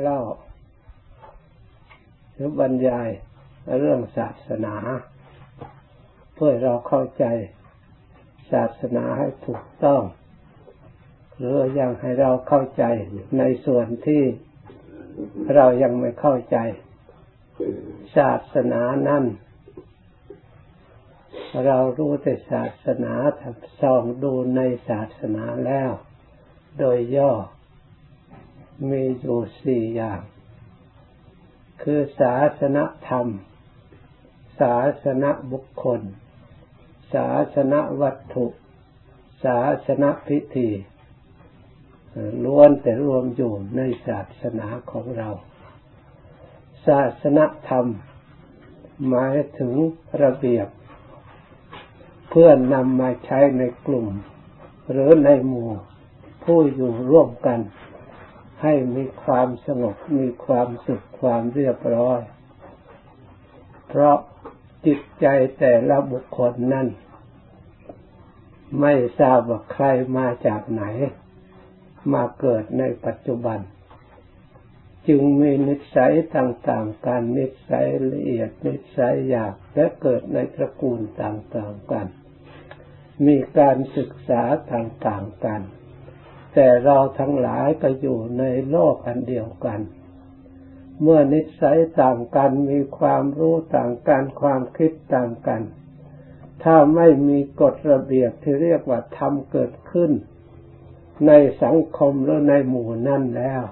เล่า หรือบรรยายเรื่องศาสนา เพื่อเราเข้าใจศาสนาให้ถูกต้อง หรือยังให้เราเข้าใจในส่วนที่เรายังไม่เข้าใจ ศาสนานั้นเรารู้แต่ศาสนาส่องดูในศาสนาแล้ว โดยย่อ มีอยู่สี่อย่าง คือศาสนธรรม ศาสนบุคคล ศาสนวัตถุ ศาสนพิธีล้วนแต่รวมอยู่ในศาสนาของเรา ศาสนธรรม หมายถึงระเบียบ เพื่อนำมาใช้ในกลุ่ม หรือในหมู่ผู้อยู่ร่วมกัน ให้มีความสงบมีความสุขความเรียบร้อย เพราะจิตใจแต่ละบุคคลนั้นไม่ทราบว่าใครมาจากไหน มาเกิดในปัจจุบัน จึงมีนิสัยต่างๆกันนิสัยละเอียดนิสัยหยาบและเกิดในตระกูลต่างๆกัน มีการศึกษาต่างๆกัน แต่เราทั้งหลายก็อยู่ในโลกอันเดียวกัน เมื่อนิสัยต่างกันมีความรู้ต่างกันความคิดต่างกัน ถ้าไม่มีกฎระเบียบที่เรียกว่าธรรมเกิดขึ้น ในสังคมหรือในหมู่นั่นแล้ว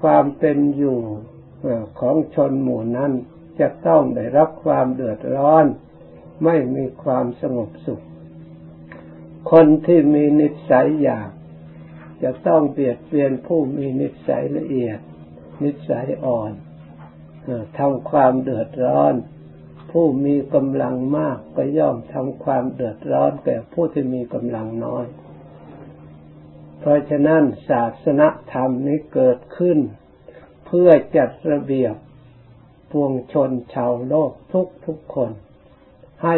ความเป็นอยู่ของชนหมู่นั้นจะต้องได้รับความเดือดร้อน ไม่มีความสงบสุข คนที่มีนิสัยอยาก จะต้องเบียดเบียนผู้มีนิสัยละเอียด นิสัยอ่อนทำความเดือดร้อน ผู้มีกำลังมากก็ย่อมทำความเดือดร้อนแก่ผู้ที่มีกำลังน้อย เพราะฉะนั้นศาสนธรรมนี้เกิดขึ้น เพื่อจัดระเบียบปวงชนชาวโลกทุกทุกคน ให้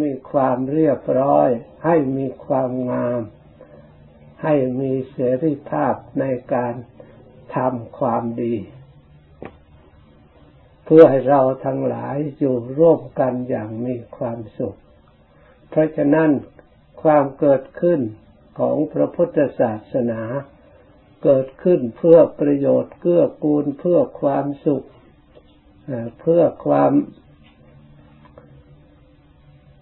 มีความเรียบร้อย ให้มีความงาม ให้มีเสรีภาพในการทำความดี เพื่อให้เราทั้งหลายอยู่ร่วมกันอย่างมีความสุข เพราะฉะนั้นความเกิดขึ้นของพระพุทธศาสนาเกิดขึ้นเพื่อประโยชน์เกื้อกูลเพื่อความสุขเพื่อความ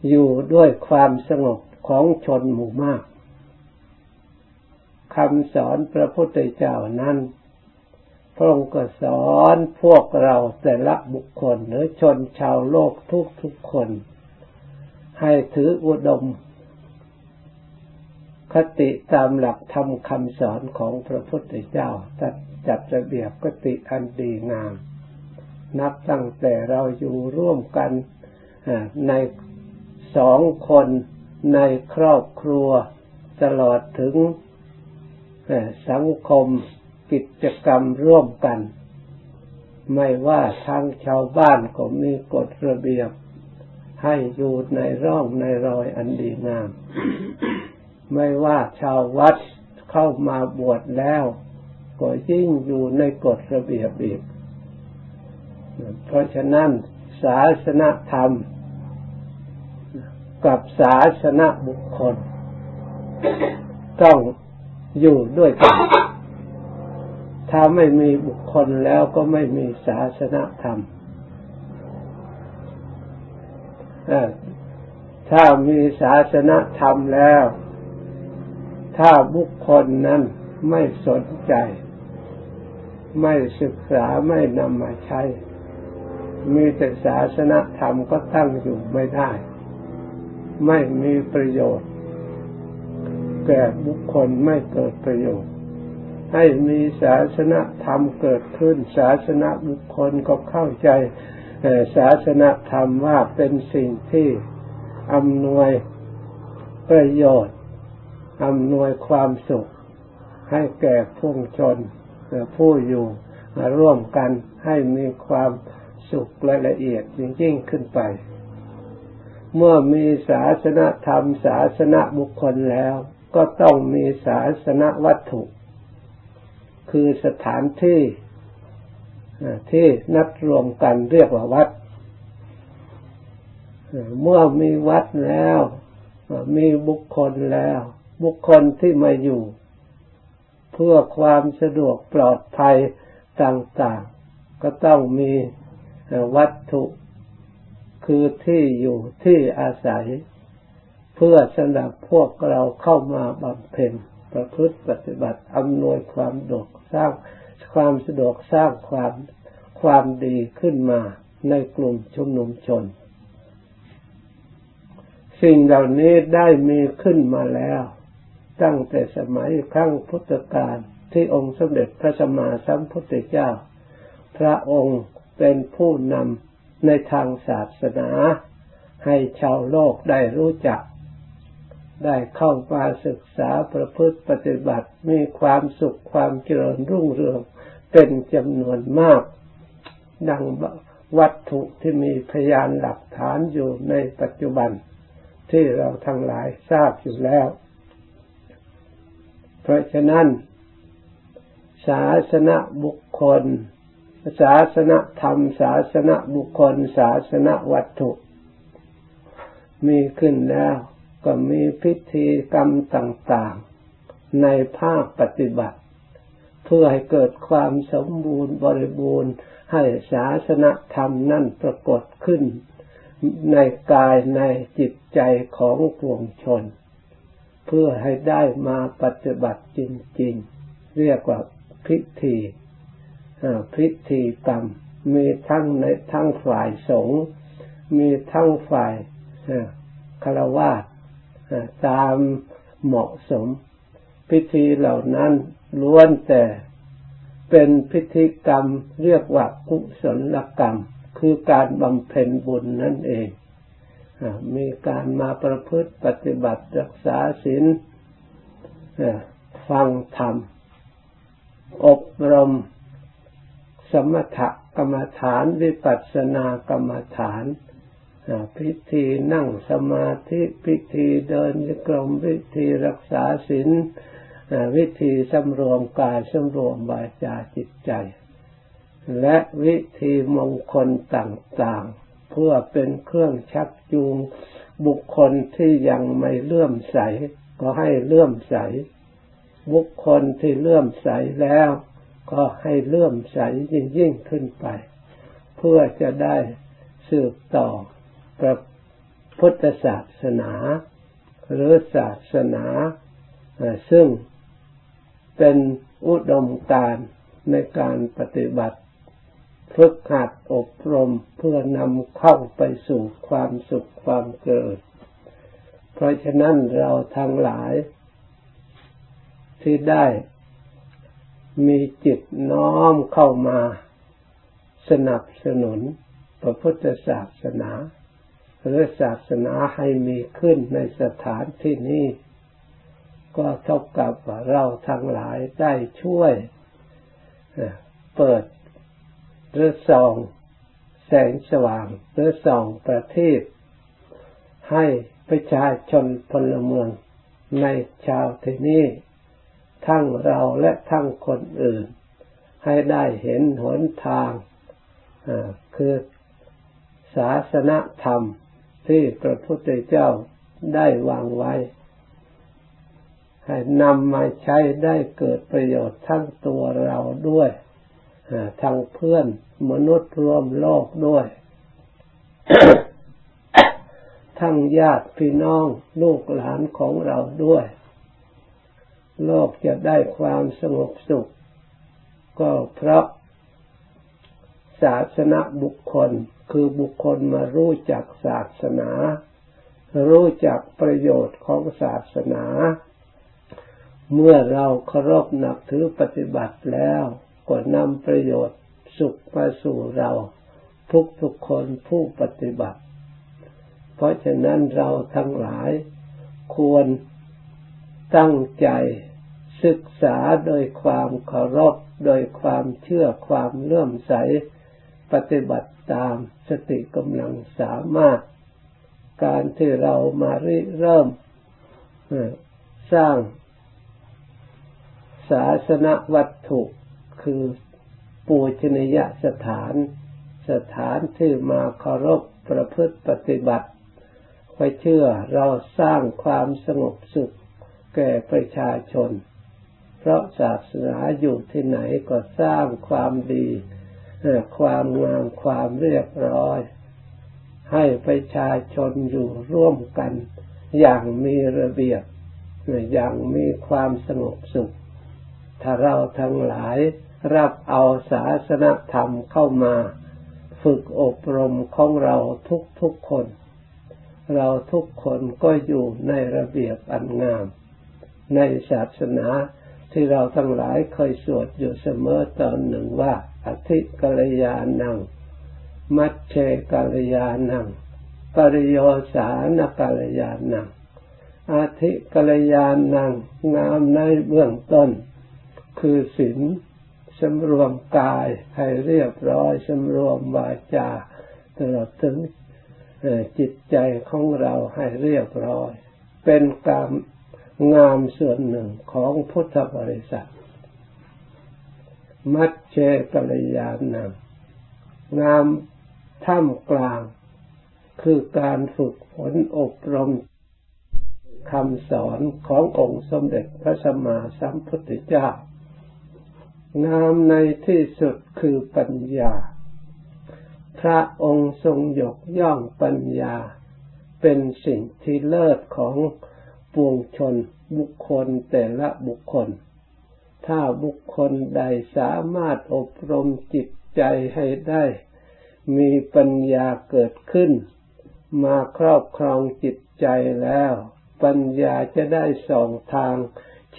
อยู่ด้วยความสงบของชนหมู่มาก คำสอนพระพุทธเจ้านั้นพระองค์ก็สอนพวกเราแต่ละบุคคลหรือชนชาวโลกทุกทุกคน ให้ถืออุดม คติตามหลักธรรมคำสอนของพระพุทธเจ้าจัดจัดระเบียบกติอันดีงาม นับตั้งแต่เราอยู่ร่วมกันในสองคนในครอบครัวตลอดถึง สังคมกิจกรรมร่วมกัน ไม่ว่าทางชาวบ้านก็มีกฎระเบียบ ให้อยู่ในร่องในรอยอันดีงาม ไม่ว่าชาววัดเข้ามาบวชแล้ว ก็ยิ่งอยู่ในกฎระเบียบอีก เพราะฉะนั้นศาสนธรรม กับศาสนบุคคลต้อง อยู่ด้วยกัน ถ้าไม่มีบุคคลแล้วก็ไม่มีศาสนธรรมถ้ามีศาสนธรรมแล้ว ถ้าบุคคลนั้นไม่สนใจ ไม่ศึกษาไม่นำมาใช้ มีแต่ศาสนธรรมก็ตั้งอยู่ไม่ได้ ไม่มีประโยชน์ แก่บุคคลไม่เกิดประโยชน์ ให้มีศาสนธรรมเกิดขึ้น ศาสนาบุคคลก็เข้าใจศาสนธรรมว่าเป็นสิ่งที่อำนวยประโยชน์ อำนวยความสุข ให้แก่ผู้ชนผู้อยู่ร่วมกันให้มีความสุขและละเอียดยิ่งขึ้นไป เมื่อมีศาสนธรรม ศาสนาบุคคลแล้ว ก็ต้องมีศาสนวัตถุ คือสถานที่ที่นัดรวมกันเรียกว่าวัด เมื่อมีวัดแล้ว มีบุคคลแล้ว บุคคลที่มาอยู่ เพื่อความสะดวกปลอดภัยต่างๆ ก็ต้องมีวัตถุ คือที่อยู่ที่อาศัย เพื่อสำหรับพวกเราเข้ามาบำเพ็ญประพฤติปฏิบัติอำนวยความดกสร้างความสะดวกสร้างความความดีขึ้นมาในกลุ่มชุมนุมชน สิ่งเหล่านี้ได้มีขึ้นมาแล้ว ตั้งแต่สมัยครั้งพุทธกาลที่องค์สมเด็จพระสัมมาสัมพุทธเจ้า พระองค์เป็นผู้นำในทางศาสนา ให้ชาวโลกได้รู้จัก ได้เข้ามาศึกษาประพฤติปฏิบัติ มีความสุขความเจริญรุ่งเรืองเป็นจำนวนมาก ดังวัตถุที่มีพยานหลักฐานอยู่ในปัจจุบัน ที่เราทั้งหลายทราบอยู่แล้ว เพราะฉะนั้น ศาสนาบุคคล ศาสนาธรรม ศาสนาบุคคล ศาสนาวัตถุ มีขึ้นแล้ว ก็มีพิธีกรรมต่างๆ ในภาคปฏิบัติ เพื่อให้เกิดความสมบูรณ์บริบูรณ์ให้ศาสนธรรมนั่นปรากฏขึ้น ในกายในจิตใจของปวงชน เพื่อให้ได้มาปฏิบัติจริง ๆ เรียกว่าพิธีพิธีกรรมมีทั้งในทั้งฝ่ายสงฆ์มีทั้งฝ่ายคารวะ ตามเหมาะสม พิธีเหล่านั้นล้วนแต่เป็นพิธีกรรมเรียกว่ากุศลกรรม คือการบำเพ็ญบุญนั่นเอง มีการมาประพฤติปฏิบัติรักษาศีลฟังธรรม อบรม สมถกรรมฐาน วิปัสสนากรรมฐาน พิธีนั่งสมาธิพิธีเดินยกรมวิธีรักษาศีลวิธีสำรวมกายสำรวมวาจาจิตใจ และวิธีมงคลต่างๆ เพื่อเป็นเครื่องชักจูงบุคคลที่ยังไม่เลื่อมใส ก็ให้เลื่อมใส บุคคลที่เลื่อมใสแล้ว ก็ให้เลื่อมใสยิ่งยิ่งขึ้นไป เพื่อจะได้สืบต่อ พระพุทธศาสนา หรือศาสนาซึ่งเป็นอุดมการในการปฏิบัติฝึกหัดอบรมเพื่อนำเข้าไปสู่ความสุขความเกิด เพราะฉะนั้นเราทั้งหลาย ที่ได้มีจิตน้อมเข้ามาสนับสนุนพระพุทธศาสนา หรือศาสนาให้มีขึ้นในสถานที่นี้ ก็เท่ากับเราทั้งหลายได้ช่วยเปิดหรือส่องแสงสว่างหรือส่องประทีปให้ประชาชนพลเมืองในชาวที่นี้ทั้งเราและทั้งคนอื่น ให้ได้เห็นหนทางคือศาสนธรรม ที่พระพุทธเจ้าได้วางไว้ ให้นำมาใช้ได้เกิดประโยชน์ทั้งตัวเราด้วยทั้งเพื่อนมนุษย์รวมโลกด้วย ทั้งญาติพี่น้องลูกหลานของเราด้วย โลกจะได้ความสงบสุข ก็เพราะ ศาสนาบุคคลคือบุคคลมารู้จักศาสนา รู้จักประโยชน์ของศาสนา เมื่อเราเคารพนับถือปฏิบัติแล้วก็นำประโยชน์สุขมาสู่เราทุกทุกคนผู้ปฏิบัติ เพราะฉะนั้นเราทั้งหลายควรตั้งใจศึกษาโดยความเคารพ โดยความเชื่อความเลื่อมใส ปฏิบัติตามสติกำลังสามารถ การที่เรามาเริ่มสร้างศาสนวัตถุคือปูชนียสถาน สถานที่มาเคารพประพฤติปฏิบัติไปเชื่อเราสร้างความสงบสุขแก่ประชาชน เพราะศาสนาอยู่ที่ไหนก็สร้างความดี ความงามความเรียบร้อย ให้ประชาชนอยู่ร่วมกัน อย่างมีระเบียบอย่างมีความสงบสุข ถ้าเราทั้งหลายรับเอาศาสนธรรมเข้ามา ฝึกอบรมของเราทุกทุกคน เราทุกคนก็อยู่ในระเบียบอันงาม ในศาสนาที่เราทั้งหลายเคยสวดอยู่เสมอตอนหนึ่งว่า อธิกัลยาณัง มัชเชกัลยาณัง ปริโยสานกัลยาณังอาธิกัลยาณังงามในเบื้องต้น คือศีลสำรวมกายให้เรียบร้อยสำรวมวาจาตลอดถึงจิตใจของเราให้เรียบร้อย เป็นการงามส่วนหนึ่งของพุทธบริษัท มัดเชกัลยาณังงามท่ามกลาง คือการฝึกฝนอบรมคำสอนขององค์สมเด็จพระสัมมาสัมพุทธเจ้า งามในที่สุดคือปัญญา พระองค์ทรงยกย่องปัญญา เป็นสิ่งที่เลิศของปวงชนบุคคลแต่ละบุคคล ถ้าบุคคลใดสามารถอบรมจิตใจให้ได้ มีปัญญาเกิดขึ้น มาครอบครองจิตใจแล้ว ปัญญาจะได้ส่องทาง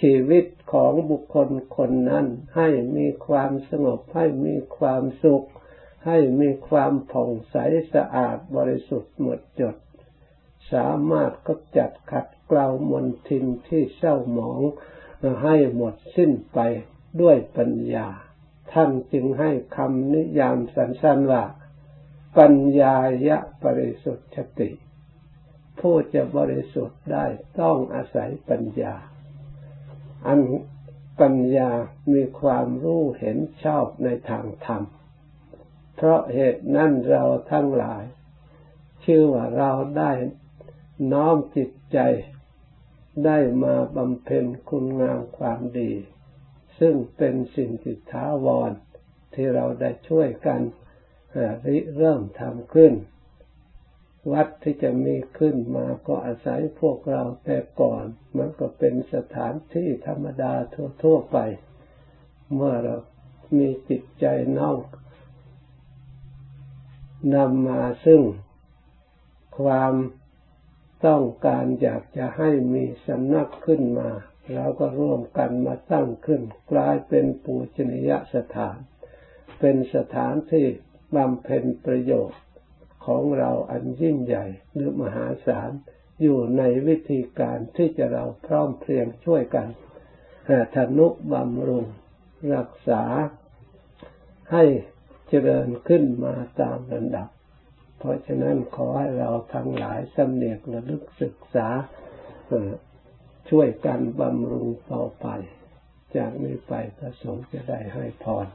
ชีวิตของบุคคลคนนั้น ให้มีความสงบให้มีความสุข ให้มีความผ่องใสสะอาดบริสุทธิ์หมดจด สามารถก็จัดขัดเกลามนทินที่เศร้าหมอง ให้หมดสิ้นไปด้วยปัญญา ท่านจึงให้คำนิยามสั้นๆว่า ปัญญายะบริสุทธิ์ติ ผู้จะบริสุทธิ์ได้ต้องอาศัยปัญญา อันปัญญามีความรู้เห็นชอบในทางธรรม เพราะเหตุนั้นเราทั้งหลาย ชื่อว่าเราได้น้อมจิตใจ ได้มาบำเพ็ญคุณงามความดี ซึ่งเป็นสิ่งที่ท้าวร ที่เราได้ช่วยกันริเริ่มทำขึ้น วัดที่จะมีขึ้นมาก็อาศัยพวกเราแต่ก่อนมันก็เป็นสถานที่ธรรมดาทั่วๆไป เมื่อเรามีจิตใจนอมนำมาซึ่งความ ต้องการอยากจะให้มีสำนักขึ้นมาเราก็ร่วมกันมาตั้งขึ้น กลายเป็นปูชนียสถาน เป็นสถานที่บำเพ็ญประโยชน์ของเราอันยิ่งใหญ่หรือมหาศาลอยู่ในวิธีการที่จะเราพร้อมเพรียงช่วยกันธนุบำรุงรักษาให้เจริญขึ้นมาตามระดับ เพราะฉะนั้นขอให้เราทั้งหลายสำเนียกระลึกศึกษาช่วยกันบำรุงต่อไป จากนี้ไปพระสงฆ์จะได้ให้พร